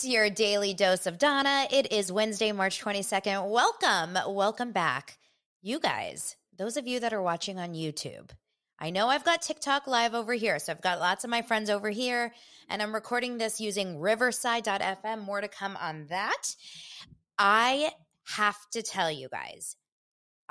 It's your daily dose of Donna. It is Wednesday, March 22nd. Welcome. Welcome back. You guys, those of you that are watching on YouTube, I know I've got TikTok live over here. So I've got lots of my friends over here, and I'm recording this using riverside.fm. More to come on that. I have to tell you guys,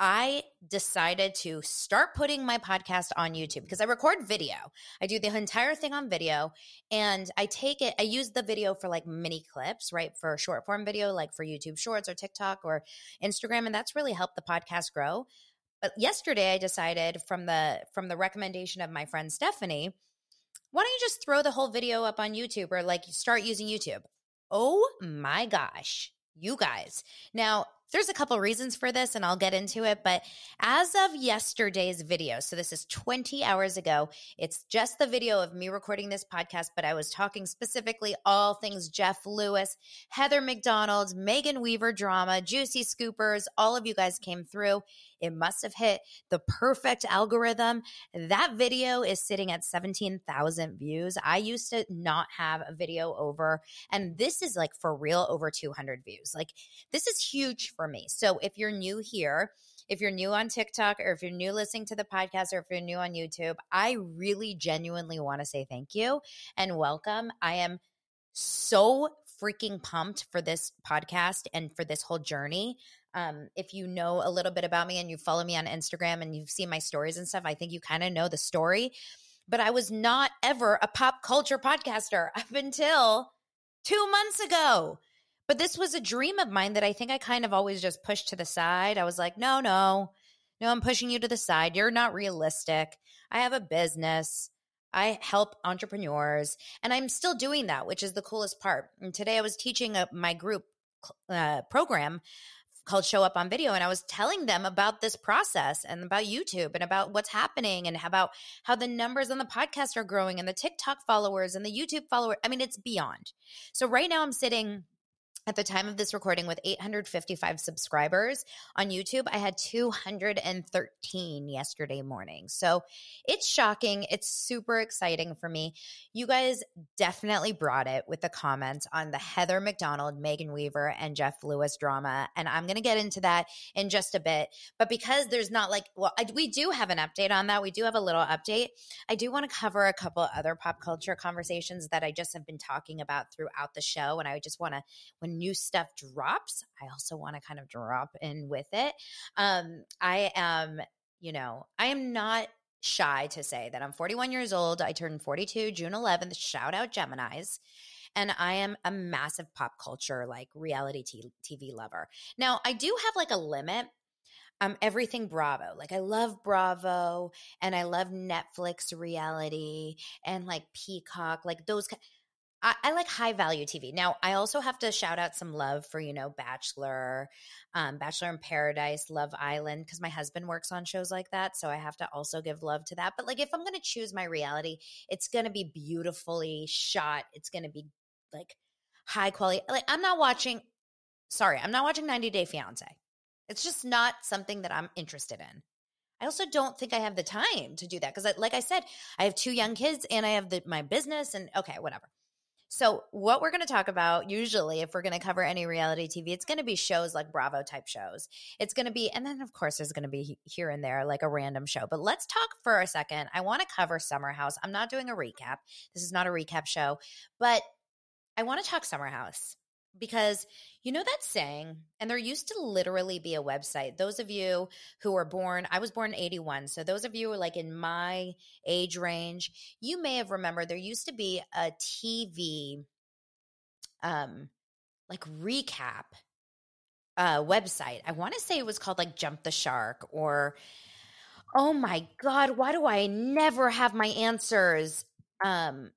I decided to start putting my podcast on YouTube because I record video. I do the entire thing on video and I take it, I use the video for like mini clips, right? For short form video, like for YouTube Shorts or TikTok or Instagram. And that's really helped the podcast grow. But yesterday I decided from the from the recommendation of my friend Stephanie, why don't you just throw the whole video up on YouTube or like start using YouTube? Oh my gosh, you guys. Now, there's a couple reasons for this and I'll get into it, but as of yesterday's video, so this is 20 hours ago, it's just the video of me recording this podcast, but I was talking specifically all things Jeff Lewis, Heather McDonald, Megan Weaver drama, Juicy Scoopers, all of you guys came through. It must have hit the perfect algorithm. That video is sitting at 17,000 views. I used to not have a video over, and this is like for real over 200 views. Like, this is huge for me. So, if you're new here, if you're new on TikTok or if you're new listening to the podcast or if you're new on YouTube, I really genuinely want to say thank you and welcome. I am so freaking pumped for this podcast and for this whole journey. Um, if you know a little bit about me and you follow me on Instagram and you've seen my stories and stuff, I think you kind of know the story. But I was not ever a pop culture podcaster up until two months ago. But this was a dream of mine that I think I kind of always just pushed to the side. I was like, no, no, no, I'm pushing you to the side. You're not realistic. I have a business. I help entrepreneurs, and I'm still doing that, which is the coolest part. And today I was teaching a, my group uh, program called Show Up on Video, and I was telling them about this process and about YouTube and about what's happening and about how the numbers on the podcast are growing and the TikTok followers and the YouTube followers. I mean, it's beyond. So right now I'm sitting at the time of this recording with 855 subscribers on YouTube. I had 213 yesterday morning. So it's shocking. It's super exciting for me. You guys definitely brought it with the comments on the Heather McDonald, Megan Weaver, and Jeff Lewis drama. And I'm going to get into that in just a bit. But because there's not like, well, I, we do have an update on that. We do have a little update. I do want to cover a couple other pop culture conversations that I just have been talking about throughout the show. And I just want to, when new stuff drops, I also want to kind of drop in with it. Um, I am, you know, I am not shy to say that I'm 41 years old. I turned 42 June 11th. Shout out Geminis. And I am a massive pop culture, like reality t- TV lover. Now, I do have like a limit um everything bravo like i love bravo and i love netflix reality and like peacock like those I, I, like high value TV. Now, I also have to shout out some love for, you know, Bachelor, um, Bachelor in Paradise, Love Island, because my husband works on shows like that. So I have to also give love to that. But like, if I'm going to choose my reality, it's going to be beautifully shot. It's going to be like high quality. Like, I'm not watching, sorry, I'm not watching 90 Day Fiance. It's just not something that I'm interested in. I also don't think I have the time to do that because, like I said, I have two young kids and I have the, my business and okay, whatever. So, what we're going to talk about usually, if we're going to cover any reality TV, it's going to be shows like Bravo type shows. It's going to be, and then of course, there's going to be here and there like a random show. But let's talk for a second. I want to cover Summer House. I'm not doing a recap. This is not a recap show, but I want to talk Summer House because you know that saying, and there used to literally be a website. Those of you who were born, I was born in 81. So those of you who are like in my age range, you may have remembered there used to be a TV um like recap uh website. I want to say it was called like Jump the Shark or oh my god, why do I never have my answers um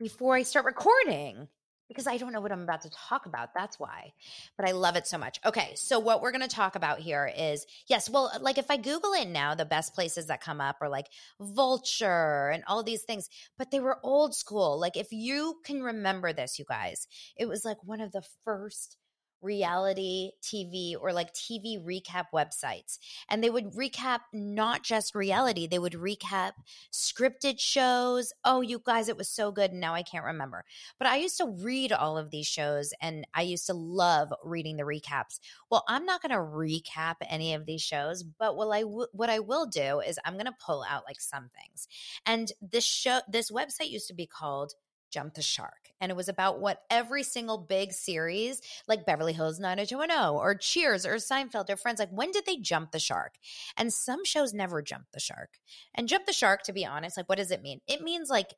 before I start recording? Because I don't know what I'm about to talk about. That's why. But I love it so much. Okay, so what we're going to talk about here is yes, well, uh, like if I Google it now, the best places that come up are like Vulture and all these things, but they were old school. Like if you can remember this, you guys, it was like one of the first reality TV or like TV recap websites. And they would recap not just reality, they would recap scripted shows. Oh, you guys, it was so good. Now I can't remember. But I used to read all of these shows and I used to love reading the recaps. Well, I'm not going to recap any of these shows, but what I, w- what I will do is I'm going to pull out like some things. And this show, this website used to be called Jump the Shark. And it was about what every single big series, like Beverly Hills 90210 or Cheers or Seinfeld or Friends, like when did they jump the shark? And some shows never jump the shark. And jump the shark, to be honest, like what does it mean? It means like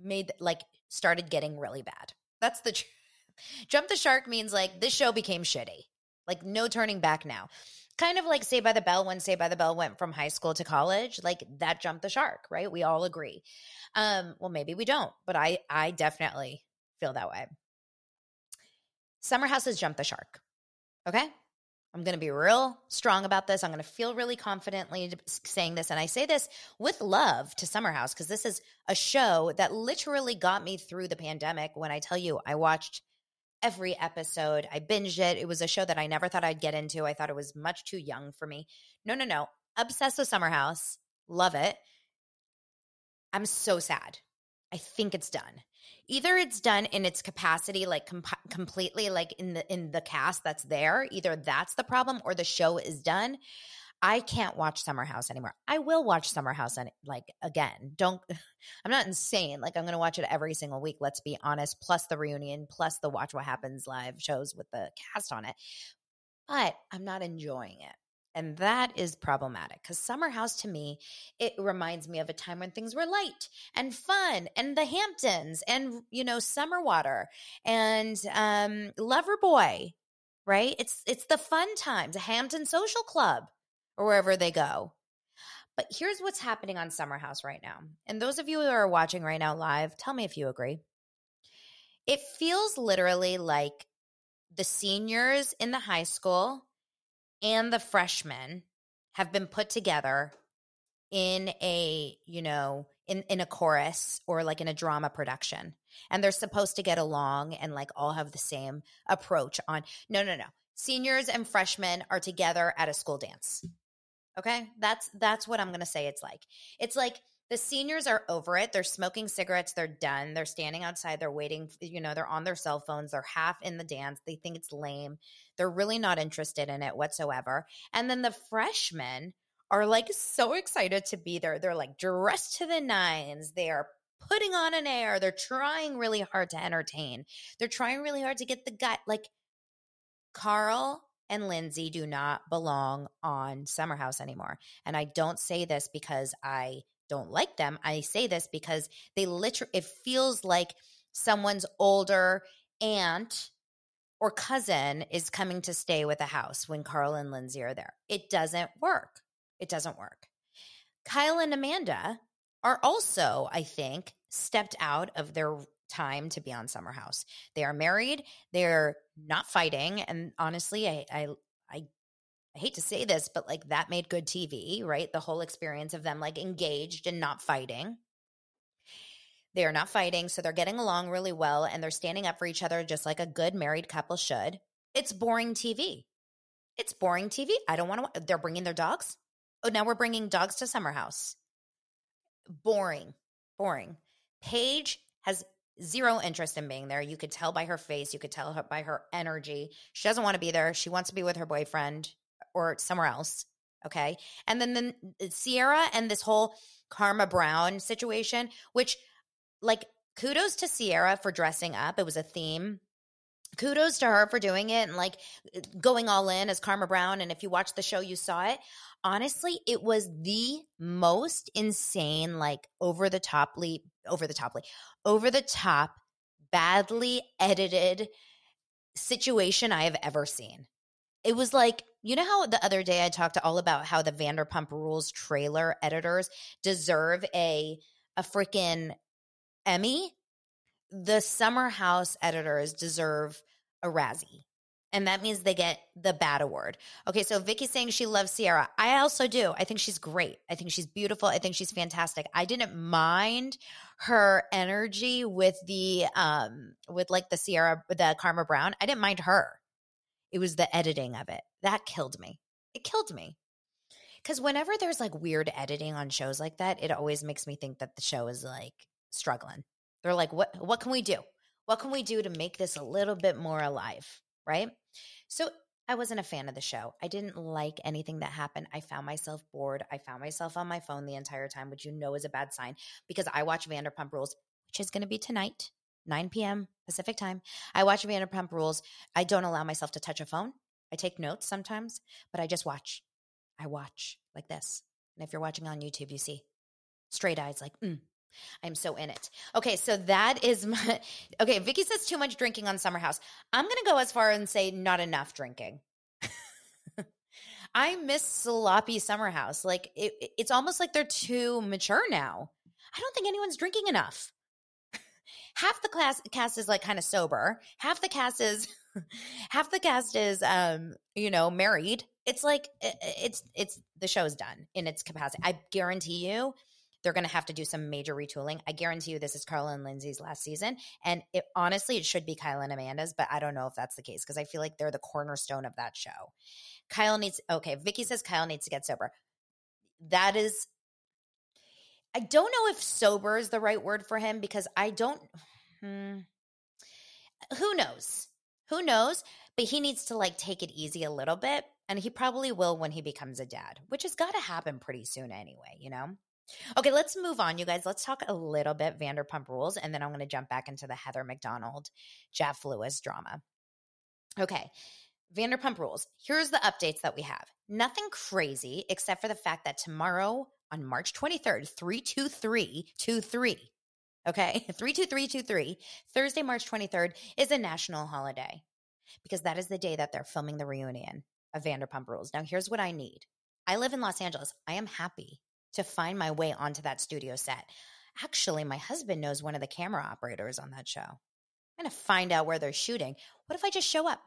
made, like started getting really bad. That's the tr- jump the shark means like this show became shitty. Like no turning back now kind of like Saved by the Bell when Saved by the Bell went from high school to college, like that jumped the shark, right? We all agree. Um, well, maybe we don't, but I I definitely feel that way. Summer House has jumped the shark. Okay. I'm going to be real strong about this. I'm going to feel really confidently saying this. And I say this with love to Summer House because this is a show that literally got me through the pandemic. When I tell you, I watched every episode, I binged it. It was a show that I never thought I'd get into. I thought it was much too young for me. No, no, no. Obsessed with Summer House. Love it. I'm so sad. I think it's done. Either it's done in its capacity, like com- completely, like in the in the cast that's there. Either that's the problem, or the show is done. I can't watch Summer House anymore. I will watch Summer House and like again. Don't I'm not insane. Like I'm going to watch it every single week, let's be honest, plus the reunion, plus the Watch What Happens live shows with the cast on it. But I'm not enjoying it. And that is problematic because Summer House to me, it reminds me of a time when things were light and fun and the Hamptons and, you know, Summer Water and um, Loverboy, right? It's, it's the fun times, Hampton Social Club or wherever they go. But here's what's happening on Summer House right now. And those of you who are watching right now live, tell me if you agree. It feels literally like the seniors in the high school and the freshmen have been put together in a, you know, in, in a chorus or like in a drama production. And they're supposed to get along and like all have the same approach on. No, no, no. Seniors and freshmen are together at a school dance. Okay? That's that's what I'm going to say it's like. It's like the seniors are over it. They're smoking cigarettes. They're done. They're standing outside. They're waiting. You know, they're on their cell phones. They're half in the dance. They think it's lame. They're really not interested in it whatsoever. And then the freshmen are like so excited to be there. They're like dressed to the nines. They are putting on an air. They're trying really hard to entertain. They're trying really hard to get the guy. Like Carl and Lindsay do not belong on Summer House anymore. And I don't say this because I don't like them. I say this because they literally, it feels like someone's older aunt or cousin is coming to stay with the house when Carl and Lindsay are there. It doesn't work. It doesn't work. Kyle and Amanda are also, I think, stepped out of their time to be on Summer House. They are married, they're not fighting. And honestly, I, I, I I hate to say this, but like that made good TV, right? The whole experience of them like engaged and not fighting. They are not fighting, so they're getting along really well and they're standing up for each other just like a good married couple should. It's boring TV. It's boring TV. I don't want to. They're bringing their dogs. Oh, now we're bringing dogs to Summer House. Boring, boring. Paige has zero interest in being there. You could tell by her face, you could tell her by her energy. She doesn't want to be there. She wants to be with her boyfriend or somewhere else. Okay. And then then uh, Ciara and this whole Karma Brown situation, which like kudos to Ciara for dressing up. It was a theme. Kudos to her for doing it and like going all in as Karma Brown. And if you watched the show, you saw it. Honestly, it was the most insane, like over the top leap, over the top leap, over the top, badly edited situation I have ever seen. It was like, you know how the other day I talked all about how the Vanderpump Rules trailer editors deserve a a freaking Emmy? The Summer House editors deserve a Razzie. And that means they get the bad award. Okay, so Vicky's saying she loves Ciara. I also do. I think she's great. I think she's beautiful. I think she's fantastic. I didn't mind her energy with the um with like the Ciara the Karma Brown. I didn't mind her. It was the editing of it. That killed me. It killed me. Cuz whenever there's like weird editing on shows like that, it always makes me think that the show is like struggling. They're like, "What what can we do? What can we do to make this a little bit more alive?" Right? So I wasn't a fan of the show. I didn't like anything that happened. I found myself bored. I found myself on my phone the entire time, which you know is a bad sign because I watch Vanderpump Rules, which is going to be tonight, 9 p.m. Pacific time. I watch Vanderpump Rules. I don't allow myself to touch a phone. I take notes sometimes, but I just watch. I watch like this. And if you're watching on YouTube, you see straight eyes like, mm, I'm so in it. Okay, so that is my okay. Vicky says too much drinking on Summer House. I'm gonna go as far and say not enough drinking. I miss sloppy Summer House. Like it, it's almost like they're too mature now. I don't think anyone's drinking enough. half the class cast is like kind of sober. Half the cast is half the cast is um you know married. It's like it's it's the show's done in its capacity. I guarantee you they're going to have to do some major retooling. I guarantee you this is Carla and Lindsay's last season. And it honestly, it should be Kyle and Amanda's, but I don't know if that's the case because I feel like they're the cornerstone of that show. Kyle needs, okay, Vicky says Kyle needs to get sober. That is, I don't know if sober is the right word for him because I don't, hmm, who knows? Who knows? But he needs to like take it easy a little bit. And he probably will when he becomes a dad, which has got to happen pretty soon anyway, you know? Okay, let's move on, you guys. Let's talk a little bit Vanderpump Rules, and then I'm going to jump back into the Heather McDonald, Jeff Lewis drama. Okay, Vanderpump Rules. Here's the updates that we have. Nothing crazy except for the fact that tomorrow on March 23rd, 32323, okay, 32323, Thursday, March 23rd is a national holiday because that is the day that they're filming the reunion of Vanderpump Rules. Now, here's what I need. I live in Los Angeles. I am happy to find my way onto that studio set. Actually, my husband knows one of the camera operators on that show. I'm going to find out where they're shooting. What if I just show up?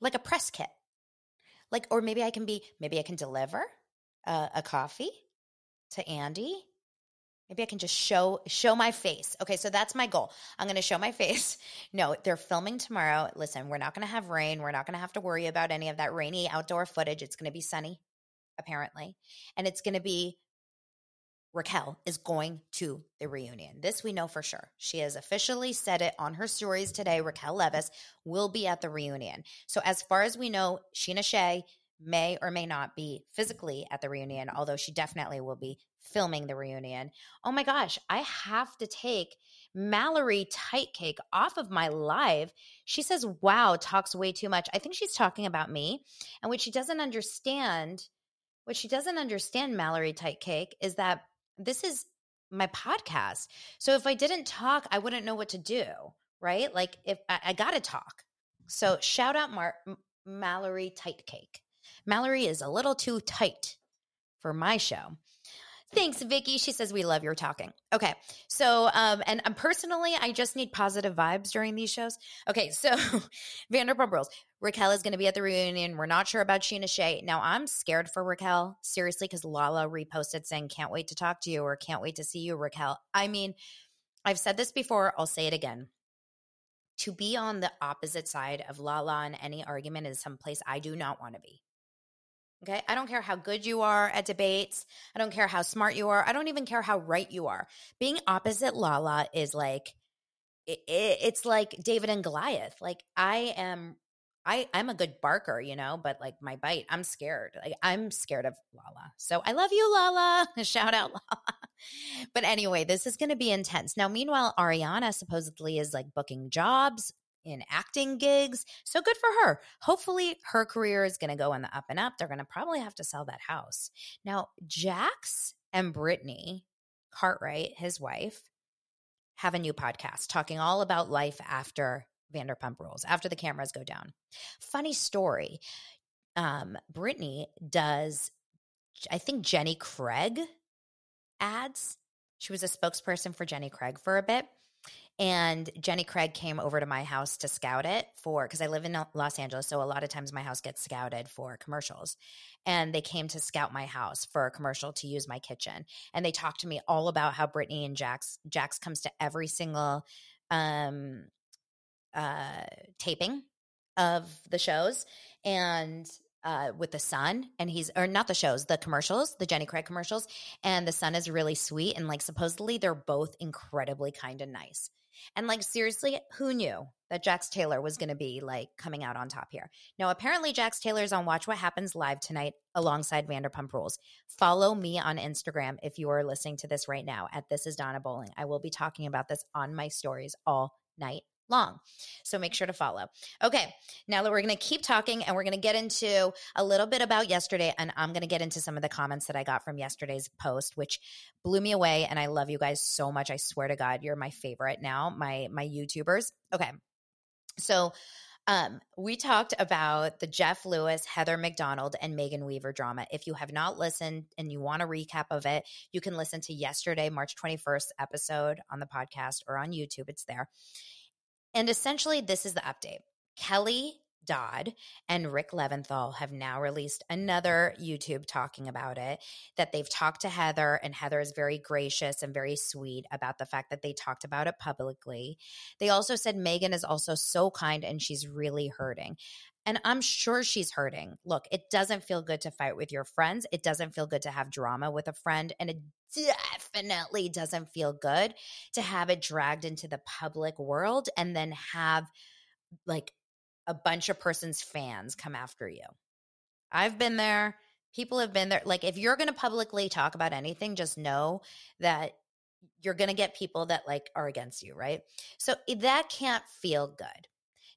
Like a press kit. Like, or maybe I can be, maybe I can deliver a, a coffee to Andy. Maybe I can just show show my face. Okay, so that's my goal. I'm going to show my face. No, they're filming tomorrow. Listen, we're not going to have rain. We're not going to have to worry about any of that rainy outdoor footage. It's going to be sunny apparently. And it's going to be Raquel is going to the reunion. This we know for sure. She has officially said it on her stories today. Raquel Leviss will be at the reunion. So, as far as we know, Scheana Shay may or may not be physically at the reunion, although she definitely will be filming the reunion. Oh my gosh, I have to take Mallory Tightcake off of my live. She says, Wow, talks way too much. I think she's talking about me. And what she doesn't understand what she doesn't understand, Mallory Tight Cake, is that this is my podcast. So if I didn't talk, I wouldn't know what to do, right? Like if I, I got to talk. So shout out Mar- Mallory Tight Cake. Mallory is a little too tight for my show. Thanks, Vicky. She says we love your talking. Okay, so um, and um, personally, I just need positive vibes during these shows. Okay, so Vanderpump Rules. Raquel is going to be at the reunion. We're not sure about Scheana Shay. Now, I'm scared for Raquel, seriously, because Lala reposted saying, Can't wait to talk to you or can't wait to see you, Raquel. I mean, I've said this before, I'll say it again. To be on the opposite side of Lala in any argument is someplace I do not want to be. Okay. I don't care how good you are at debates. I don't care how smart you are. I don't even care how right you are. Being opposite Lala is like, it, it, it's like David and Goliath. Like I am, I, I'm a good barker, you know, but like my bite, I'm scared. Like I'm scared of Lala. So I love you, Lala. Shout out Lala. but anyway, this is going to be intense. Now, meanwhile, Ariana supposedly is like booking jobs in acting gigs. So good for her. Hopefully, her career is going to go in the up and up. They're going to probably have to sell that house. Now, Jax and Brittany Cartwright, his wife, have a new podcast talking all about life after Vanderpump Rules, after the cameras go down. Funny story. Um, Brittany does, I think Jenny Craig ads. She was a spokesperson for Jenny Craig for a bit. And Jenny Craig came over to my house to scout it for, because I live in Los Angeles. So a lot of times my house gets scouted for commercials. And they came to scout my house for a commercial to use my kitchen. And they talked to me all about how Brittany and Jax, Jax comes to every single um, uh, taping of the shows. And uh, with the son, and he's or not the shows, the commercials, the Jenny Craig commercials, and the son is really sweet, and like supposedly they're both incredibly kind and nice. And like, seriously, who knew that Jax Taylor was going to be like coming out on top here? Now, apparently, Jax Taylor's on Watch What Happens live tonight alongside Vanderpump Rules. Follow me on Instagram if you are listening to this right now at This Is donna Bowling. I will be talking about this on my stories all night long. So make sure to follow. Okay, now that we're going to keep talking and we're going to get into a little bit about yesterday, and I'm going to get into some of the comments that I got from yesterday's post, which blew me away. And I love you guys so much. I swear to God, you're my favorite now, my my YouTubers. Okay, so. Um, we talked about the Jeff Lewis, Heather McDonald, and Megan Weaver drama. If you have not listened and you want a recap of it, you can listen to yesterday, March 21st episode on the podcast or on YouTube. It's there. And essentially, this is the update. Kelly Dodd and Rick Leventhal have now released another YouTube talking about it. That they've talked to Heather, and Heather is very gracious and very sweet about the fact that they talked about it publicly. They also said Megan is also so kind and she's really hurting. And I'm sure she's hurting. Look, it doesn't feel good to fight with your friends. It doesn't feel good to have drama with a friend. And it definitely doesn't feel good to have it dragged into the public world and then have like a bunch of person's fans come after you. I've been there. People have been there. Like, if you're going to publicly talk about anything, just know that you're going to get people that like are against you, right? So eh, that can't feel good.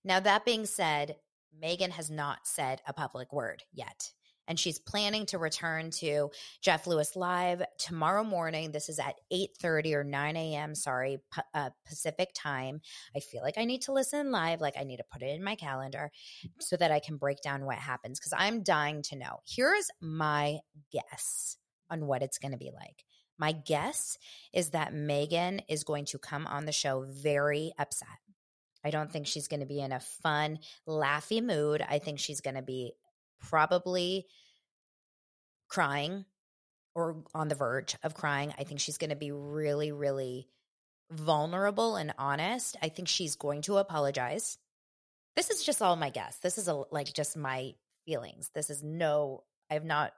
Now, that being said, Megan has not said a public word yet. And she's planning to return to Jeff Lewis Live tomorrow morning. This is at 8.30 or 9 a.m., sorry, uh, Pacific time. I feel like I need to listen live. Like I need to put it in my calendar so that I can break down what happens because I'm dying to know. Here's my guess on what it's going to be like. My guess is that Megan is going to come on the show very upset I don't think she's going to be in a fun, laughy mood. I think she's going to be probably crying or on the verge of crying. I think she's going to be really, really vulnerable and honest. I think she's going to apologize. This is just all my guess. This is a, like just my feelings. This is no, I have not,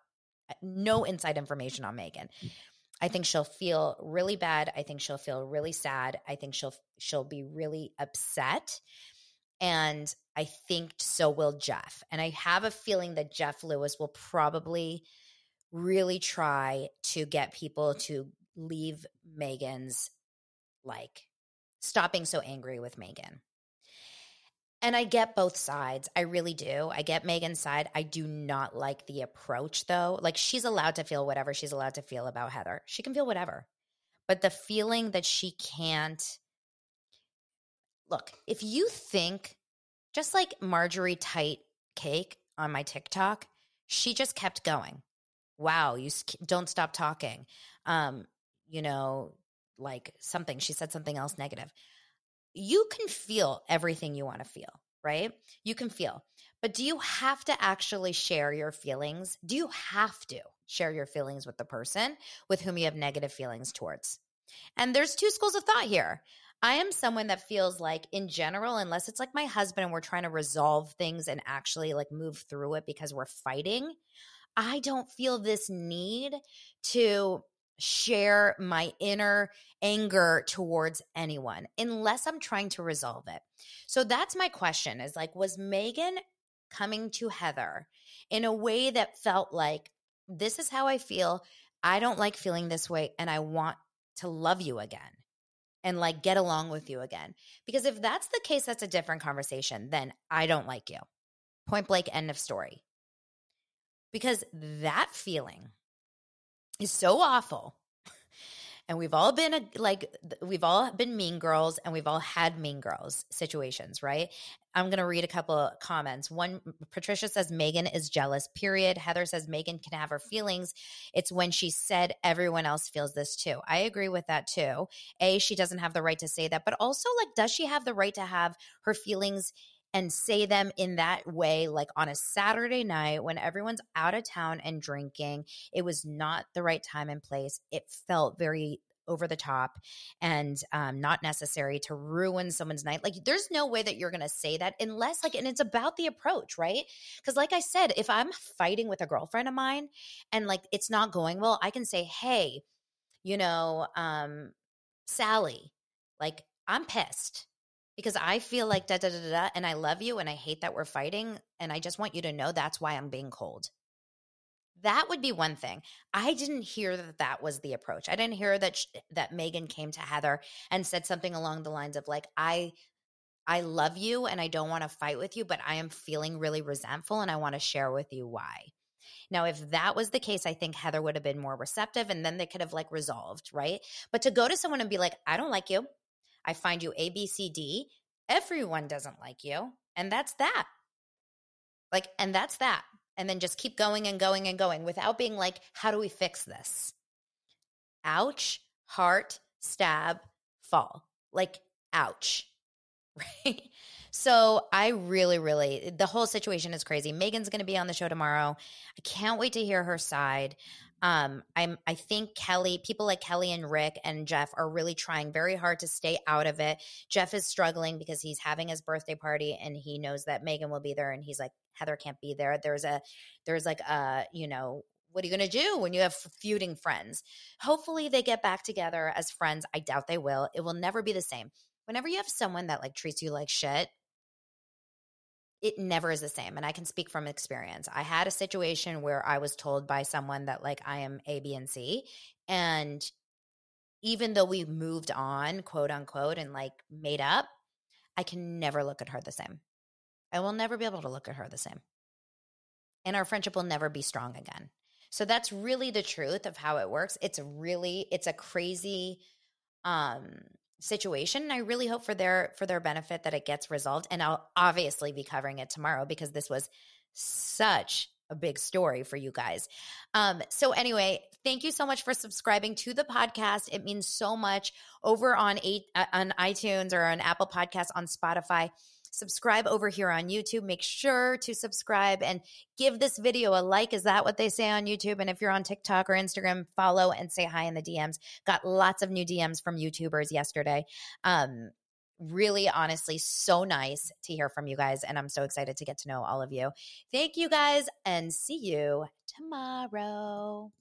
uh, no inside information on Megan. Mm. I think she'll feel really bad. I think she'll feel really sad. I think she'll she'll be really upset. And I think so will Jeff. And I have a feeling that Jeff Lewis will probably really try to get people to leave Megan's like stop being so angry with Megan. And I get both sides. I really do. I get Megan's side. I do not like the approach though. Like she's allowed to feel whatever she's allowed to feel about Heather. She can feel whatever. But the feeling that she can't look, if you think just like Marjorie Tight Cake on my TikTok, she just kept going. Wow, you don't stop talking. Um, you know, like something. She said something else negative you can feel everything you want to feel, right? You can feel. But do you have to actually share your feelings? Do you have to share your feelings with the person with whom you have negative feelings towards? And there's two schools of thought here. I am someone that feels like, in general, unless it's like my husband and we're trying to resolve things and actually like move through it because we're fighting, I don't feel this need to share my inner anger towards anyone unless I'm trying to resolve it. So that's my question is like, was Megan coming to Heather in a way that felt like, this is how I feel. I don't like feeling this way and I want to love you again and like get along with you again. Because if that's the case, that's a different conversation. Then I don't like you. Point blank, end of story. Because that feeling is so awful. And we've all been a, like, we've all been mean girls and we've all had mean girls situations, right? I'm going to read a couple of comments. One, Patricia says Megan is jealous, period. Heather says Megan can have her feelings. It's when she said everyone else feels this too. I agree with that too. A, she doesn't have the right to say that, but also, like, does she have the right to have her feelings and say them in that way, like on a Saturday night when everyone's out of town and drinking. It was not the right time and place. It felt very over the top and um, not necessary to ruin someone's night. Like, there's no way that you're going to say that unless, like, and it's about the approach, right? Because, like I said, if I'm fighting with a girlfriend of mine and like it's not going well, I can say, hey, you know, um, Sally, like, I'm pissed because I feel like da da da da, and I love you, and I hate that we're fighting, and I just want you to know that's why I'm being cold. That would be one thing. I didn't hear that that was the approach. I didn't hear that sh- that Megan came to Heather and said something along the lines of like, "I, I love you, and I don't want to fight with you, but I am feeling really resentful, and I want to share with you why." Now, if that was the case, I think Heather would have been more receptive, and then they could have like resolved, right? But to go to someone and be like, "I don't like you," I find you A, B, C, D. Everyone doesn't like you. And that's that. Like, and that's that. And then just keep going and going and going without being like, how do we fix this? Ouch, heart, stab, fall. Like, ouch. Right. So I really, really, the whole situation is crazy. Megan's going to be on the show tomorrow. I can't wait to hear her side. Um, I'm I think Kelly, people like Kelly and Rick and Jeff are really trying very hard to stay out of it. Jeff is struggling because he's having his birthday party and he knows that Megan will be there and he's like, Heather can't be there. There's a there's like a, you know, what are you going to do when you have feuding friends? Hopefully they get back together as friends. I doubt they will. It will never be the same. Whenever you have someone that like treats you like shit, it never is the same. And I can speak from experience. I had a situation where I was told by someone that, like, I am A, B, and C. And even though we moved on, quote unquote, and like made up, I can never look at her the same. I will never be able to look at her the same. And our friendship will never be strong again. So that's really the truth of how it works. It's really, it's a crazy um situation and i really hope for their for their benefit that it gets resolved and i'll obviously be covering it tomorrow because this was such a big story for you guys. Um so anyway thank you so much for subscribing to the podcast. It means so much over on eight uh, on itunes or on apple podcasts on spotify subscribe over here on YouTube. Make sure to subscribe and give this video a like. Is that what they say on YouTube? And if you're on TikTok or Instagram, follow and say hi in the DMs. Got lots of new DMs from YouTubers yesterday. Um, really honestly so nice to hear from you guys and i'm so excited to get to know all of you thank you guys and see you tomorrow